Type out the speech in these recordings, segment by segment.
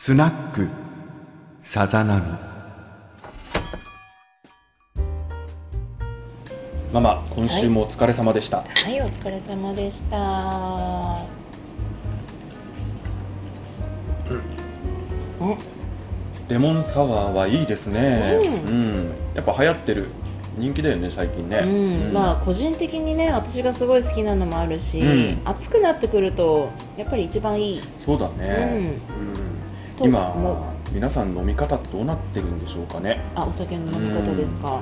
スナックさざ波ママ今週もお疲れ様でした、はい、お疲れ様でした。うん、レモンサワーはいいですね。うん。うん。やっぱ流行ってる。人気だよね最近ね、うん、まあ個人的にね、私がすごい好きなのもあるし、うん。暑くなってくるとやっぱり一番いい。そうだね、とうん、今思皆さん飲み方ってどうなってるんでしょうかね。あ、お酒の飲み方ですか。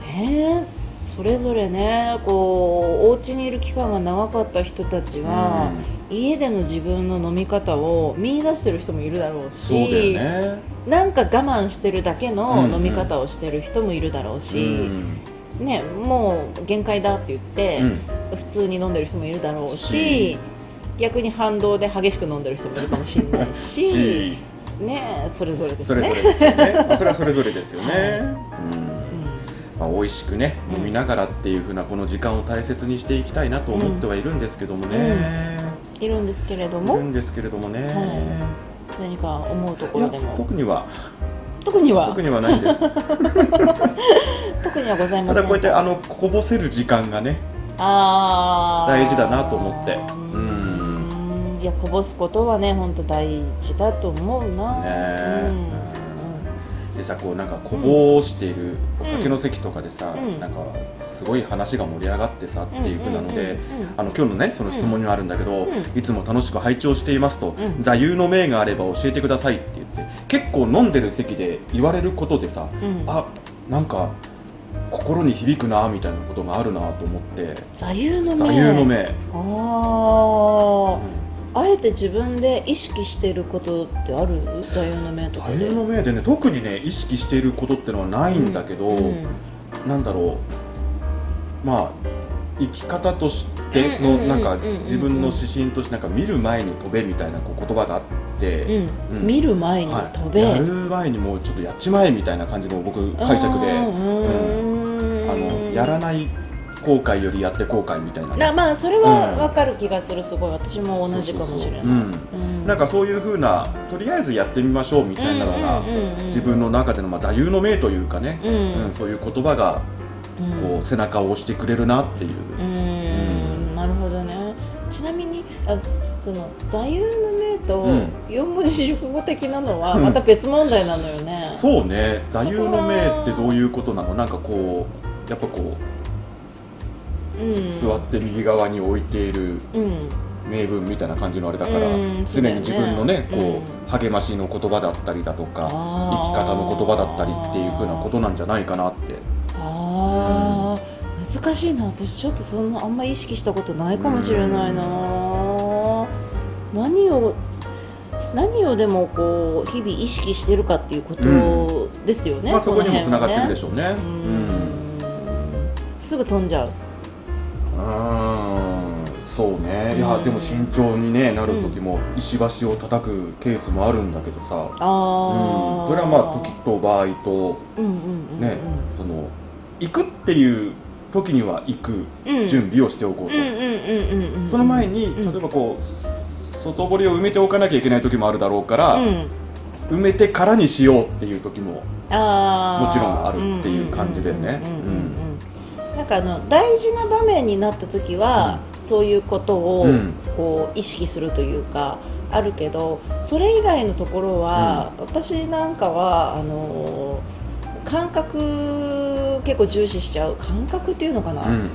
ねえそれぞれね、こうお家にいる期間が長かった人たちは、家での自分の飲み方を見出してる人もいるだろうし、ね。なんか我慢してるだけのうんうん。飲み方をしてる人もいるだろうし、うん。ね、もう限界だって言って、うん。普通に飲んでる人もいるだろうしし逆に反動で激しく飲んでる人もいるかもしれないし し。ねそれぞれですそれぞね。れですよね。まあそれはそれぞれですよね、はい。うん。まあ、美味しくねうん飲みながらっていう風なこの時間を大切にしていきたいなと思ってはいるんですけどもね、いるんですけれどいるもんですけれどもね、何か思うところでも。特には。特には。特にはないです。特にはございませんただこうやってあのこぼせる時間がねあー。大事だなと思って。ううんんいやこぼすことはね本当大事だと思うな、ねうん。でさこうなんかこぼしているお酒の席とかでさ、うん。なんかすごい話が盛り上がってさっていう風なので、あの今日のねその質問にはあるんだけど、うん。いつも楽しく拝聴していますと、うん座右の銘があれば教えてくださいって言って結構飲んでる席で言われることでさ、うん。あなんか心に響くなみたいなことがあるなと思って。座右の銘。座右の銘、ああ、あえて自分で意識してることってある？座右の銘と座かで右の銘でね特にね意識していることってのはないんだけど、うん。なんだろう。まあ生き方としてうんうんうんうんのなんか自分の指針としてなんか見る前に飛べみたいなこう言葉があって、うん。うん。見る前にはい。飛べ、やる前にもうちょっとやっちまえみたいな感じの僕解釈で。ああーのやらない後悔よりやって後悔みたいな。なまあそれはうん。分かる気がするすごい。私も同じかもしれない。なんかそういうふうなとりあえずやってみましょうみたいなのがうんうんうんうん。自分の中でのまあ座右の銘というかね、うん。うん。そういう言葉がうん。こう背中を押してくれるなっていう。うーん。なるほどね。ちなみにあその座右の銘とうん。四文字熟語的なのはうん。また別問題なのよね、そうね。座右の銘ってどういうことなの？なんかこうやっぱこう、うん、座って右側に置いているうん。名文みたいな感じのあれだから、常に自分のねこう、うん。励ましの言葉だったりだとか生き方の言葉だったりっていうふうなことなんじゃないかなって。あー。難しいな。私ちょっとそんなあんま意識したことないかもしれないな。何を何をでもこう日々意識してるかっていうことですよね、まあそこにもつながってるでょしょうね。ううんん。すぐ飛んじゃううんそうね。いやうんでも慎重に、ね、なる時も石橋を叩くケースもあるんだけどさ、あうん。あ、それはまあ時と場合とね、その行くっていう時には行くうん。準備をしておこうと、その前にうん。例えばこう外堀を埋めておかなきゃいけない時もあるだろうから、うん。埋めてからにしようっていう時ももちろんあるっていう感じだよねうんかあの大事な場面になった時は、そういうことをうん。こう意識するというかあるけどそれ以外のところは、私なんかはあの感覚結構重視しちゃう。感覚っていうのかな、うんうん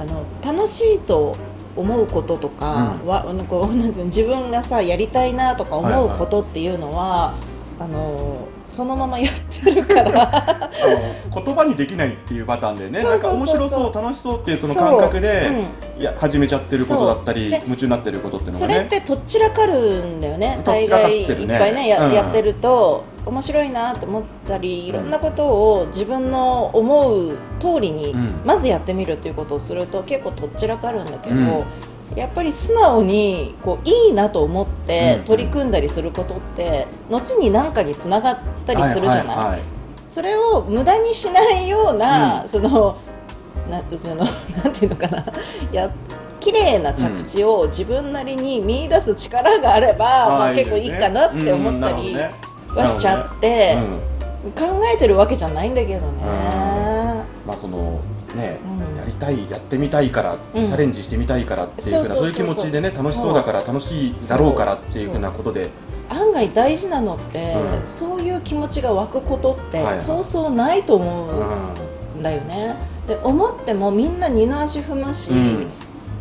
あの楽しいと思うこととかは、なんかこうなんていうの自分がさやりたいなとか思うことっていうのは、あのそのままやってるから。あの言葉にできないっていうパターンでねなんか面白そう楽しそうっていうその感覚で、う。ん。いや始めちゃってることだったり夢中になってることっていうのそがね。れってとっちらかるんだよね大概いっぱいねや,、うん。やってると面白いなと思ったりいろんなことを自分の思う通りにうん。まずやってみるっていうことをすると結構とっちらかるんだけど、うんやっぱり素直にこういいなと思ってうん取り組んだりすることって後に何かにつながったりするじゃない、はいはいはい。それを無駄にしないような、そのなその なんていうのかな。や綺麗な着地を自分なりに見出す力があれば、まあ、結構いいかなって思ったりはしちゃって、考えてるわけじゃないんだけどね。まあそのね、うん。やりたいやってみたいから、うん。チャレンジしてみたいからっていうふうなそういう気持ちでね楽しそうだから楽しいだろうからっていうふうなことで。案外大事なのって、うん。そういう気持ちが湧くことってはいはい。そうそうないと思ううんだよね。で思ってもみんな二の足踏むし、うん。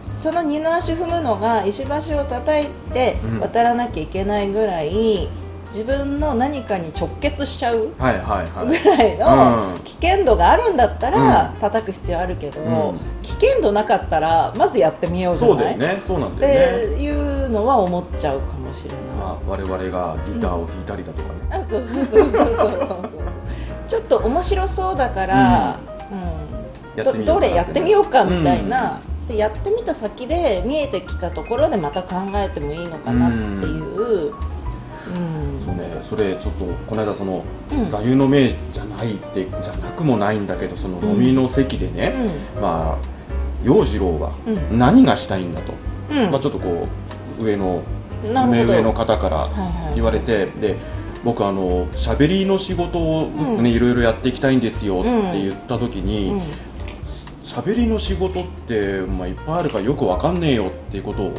その二の足踏むのが石橋を叩いてうん。渡らなきゃいけないぐらい自分の何かに直結しちゃうぐらいのうん。危険度があるんだったらうん。叩く必要あるけど、うん。危険度なかったらまずやってみようじゃない？そうだよね。そうなんっだよね、ていうのは思っちゃうかもしれない。まあ、我々がギターを弾いたりだとかね、あそうそうそうそうそうそうそう。ちょっと面白そうだから、うん。うかなどどれやってみようかみたいうん。な、でやってみた先で見えてきたところでまた考えてもいいのかなっていう、うん。そうねそれちょっとこの間そのうん。座右の銘じゃないってじゃなくもないんだけどその飲みの席でね、まあ陽次郎はうん。何がしたいんだと、うん。まあ、ちょっとこう上の目上の方からはいはい。言われて、で僕あの喋りの仕事を、ねうん。いろいろやっていきたいんですよってうん。言った時うにん。喋、りの仕事って、まあ、いっぱいあるからよくわかんねえよっていうことを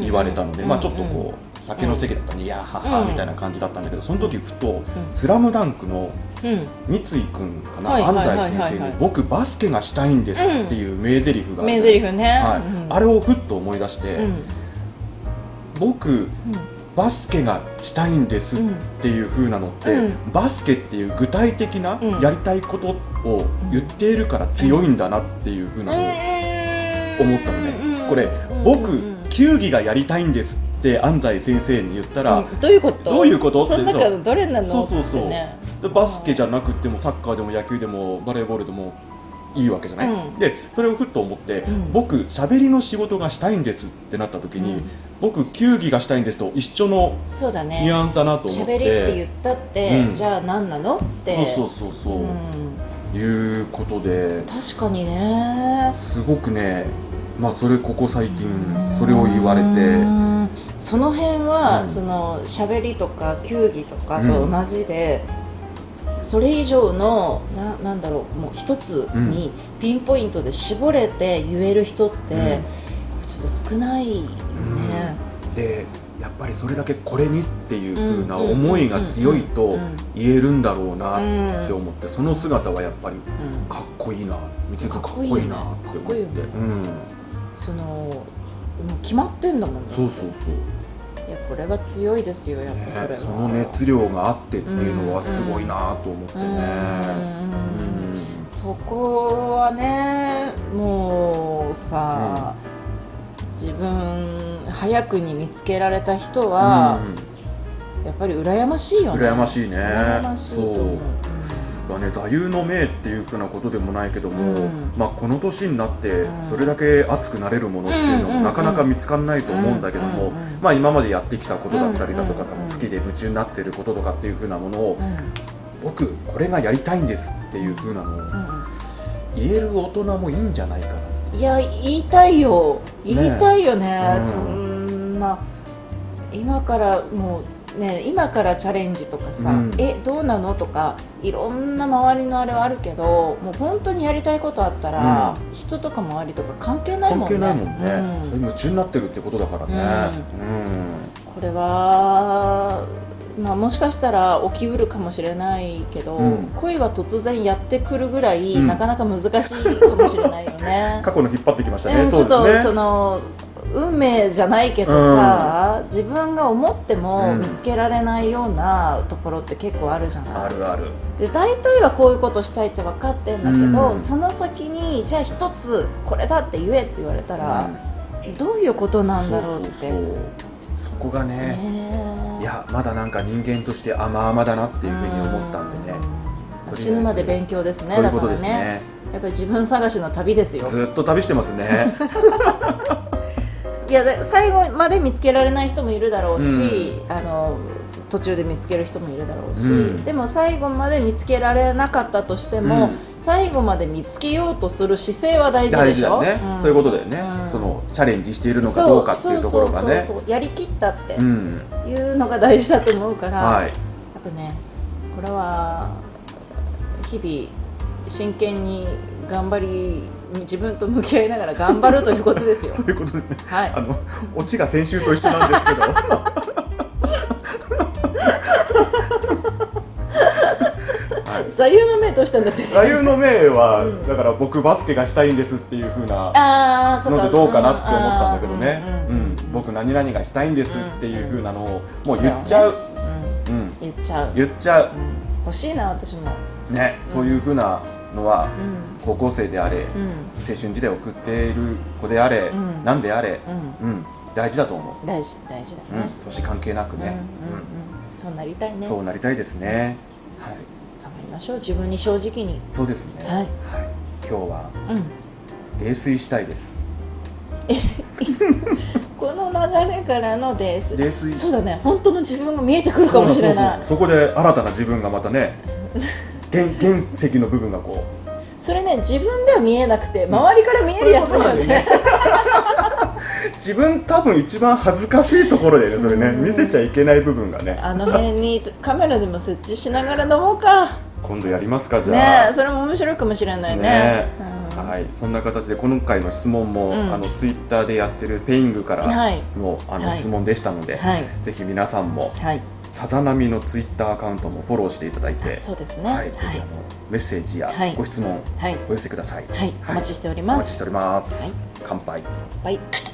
言われたので、うんまあ、ちょっとこう酒の席だったんで、いやははうん。みたいな感じだったんだけどその時ふと「スラムダンクの三井君かな、安西先生に「僕バスケがしたいんです」っていう名台詞が名台詞ね、はい。うんあれをふっと思い出して、うん。僕バスケがしたいんですっていう風なのって、うん。バスケっていう具体的なうん。やりたいことを言っているから強いんだなっていう風なのを思ったのね、これ僕球技がやりたいんですって安西先生に言ったら、うんどういうこと？どういうこと？その中のどれなの？そうそうそう。ね。でバスケじゃなくてもサッカーでも野球でもバレーボールでもいいわけじゃない、うん。でそれをふっと思って、うん。僕喋りの仕事がしたいんですってなった時に、うん。僕球技がしたいんですと一緒のそうだね。ニュアンスだなと思って、喋りって言ったって、うん。じゃあ何なの？って。そうそうそうそう、うん。いうことで。確かにね。すごくねまあそれここ最近それを言われうてん。その辺は、うん。その喋りとか球技とかと同じで、それ以上のななんだろうもう一つにピンポイントで絞れて言える人って、ちょっと少ないよね、でやっぱりそれだけこれにっていう風なうん思いが強いとうん。言えるんだろうなうんって思ってその姿はやっぱりうん。かっこいいな光くんかっこいいなって思ってそのもう決まってんだもんね。そうそうそう。いやこれは強いですよやっぱそれは、ね、その熱量があってっていうのはすごいなと思ってね、うん。うん。そこはねもうさ、自分早くに見つけられた人は、やっぱり羨ましいよね。羨ましいね。羨ましいと思うそうだね座右の銘っていうふうなことでもないけども、うん。まあ、この年になってうん。それだけ熱くなれるものっていうのうんもなかなか見つかんないと思うんだけども、まあ、今までやってきたことだったりだとか、好きで夢中になってることとかっていうふうなものを、うん僕これがやりたいんですっていうふうなのを言える大人もいいんじゃないかなうんいや言いたいよ。言いたいよね。うん。そんな今からもうね今からチャレンジとかさ、うん。えどうなの？とかいろんな周りのあれはあるけどもう本当にやりたいことあったら、人とか周りとか関係ないもんね。関係ないもんね、うん。それ夢中になってるってことだからね、これは、まあ、もしかしたら起きうるかもしれないけど、うん。恋は突然やってくるぐらい、うん。なかなか難しいかもしれないよね。過去の引っ張ってきましたね、うんちょっとその運命じゃないけどさ、自分が思ってもうん。見つけられないようなところって結構あるじゃない、あるある。で大体はこういうことしたいって分かってんだけど、うん。その先にじゃあ一つこれだって言えって言われたら、どういうことなんだろうって。そこがねねえ。いやまだなんか人間として甘々だなっていうふうに思ったんでね。うん。死ぬまで勉強ですねそういうことですだからねね。やっぱり自分探しの旅ですよ。ずっと旅してますね いやで最後まで見つけられない人もいるだろうし、あの途中で見つける人もいるだろうし、うん。でも最後まで見つけられなかったとしても、うん。最後まで見つけようとする姿勢は大事でしょ？大事だよね、ん。そういうことだよね、うん。そのチャレンジしているのかどうかっていうところがね。やりきったってうん。いうのが大事だと思うから、はい。やっぱねこれは日々真剣に頑張り自分と向き合いながら頑張るということですよ。そういうことですね。はい。あのオチが先週と一緒なんですけど。は い座右の銘としたんだって。座右の銘は、うん。だから僕バスケがしたいんですっていう風なああそうか。のでどうかなって思ったんだけどね、ううんんうん。僕何々がしたいんですっていう風なのをもう言っちゃう、うん。うん、言っちゃう、言っちゃう。うん、欲しいな私も。ね、そういう風なのはうん。高校生であれ、うん。青春時代を送っている子であれ、うん。何であれ、うん。うん、大事だと思う、大事大事だうん。ね、年関係なくね、うんそうなりたいね。そうなりたいですね、はい、頑張りましょう。自分に正直に。そうですね、はい。今日はうん。泥酔したいです。この流れからの泥酔。そうだね。本当の自分が見えてくるかもしれない。そこで新たな自分がまたね 原原石の部分がこう。それね自分では見えなくて周りから見えるやつだよね。自分多分一番恥ずかしいところでねそれね。うん。見せちゃいけない部分がね。あの辺にカメラでも設置しながら飲もうか。今度やりますかじゃあ。ねえそれも面白いかもしれないね。ねうん。はい、そんな形で今回の質問も、うん。あのツイッターでやってるペイングからはい。の,、あのはい。質問でしたので、はい。ぜひ皆さんもはいさざ波のツイッターアカウントもフォローしていただいて、そうですね。はい、ぜひあのメッセージやはい。ご質問はい。お寄せください。はい。お待ちしております。お待ちしております。はい。乾杯。はい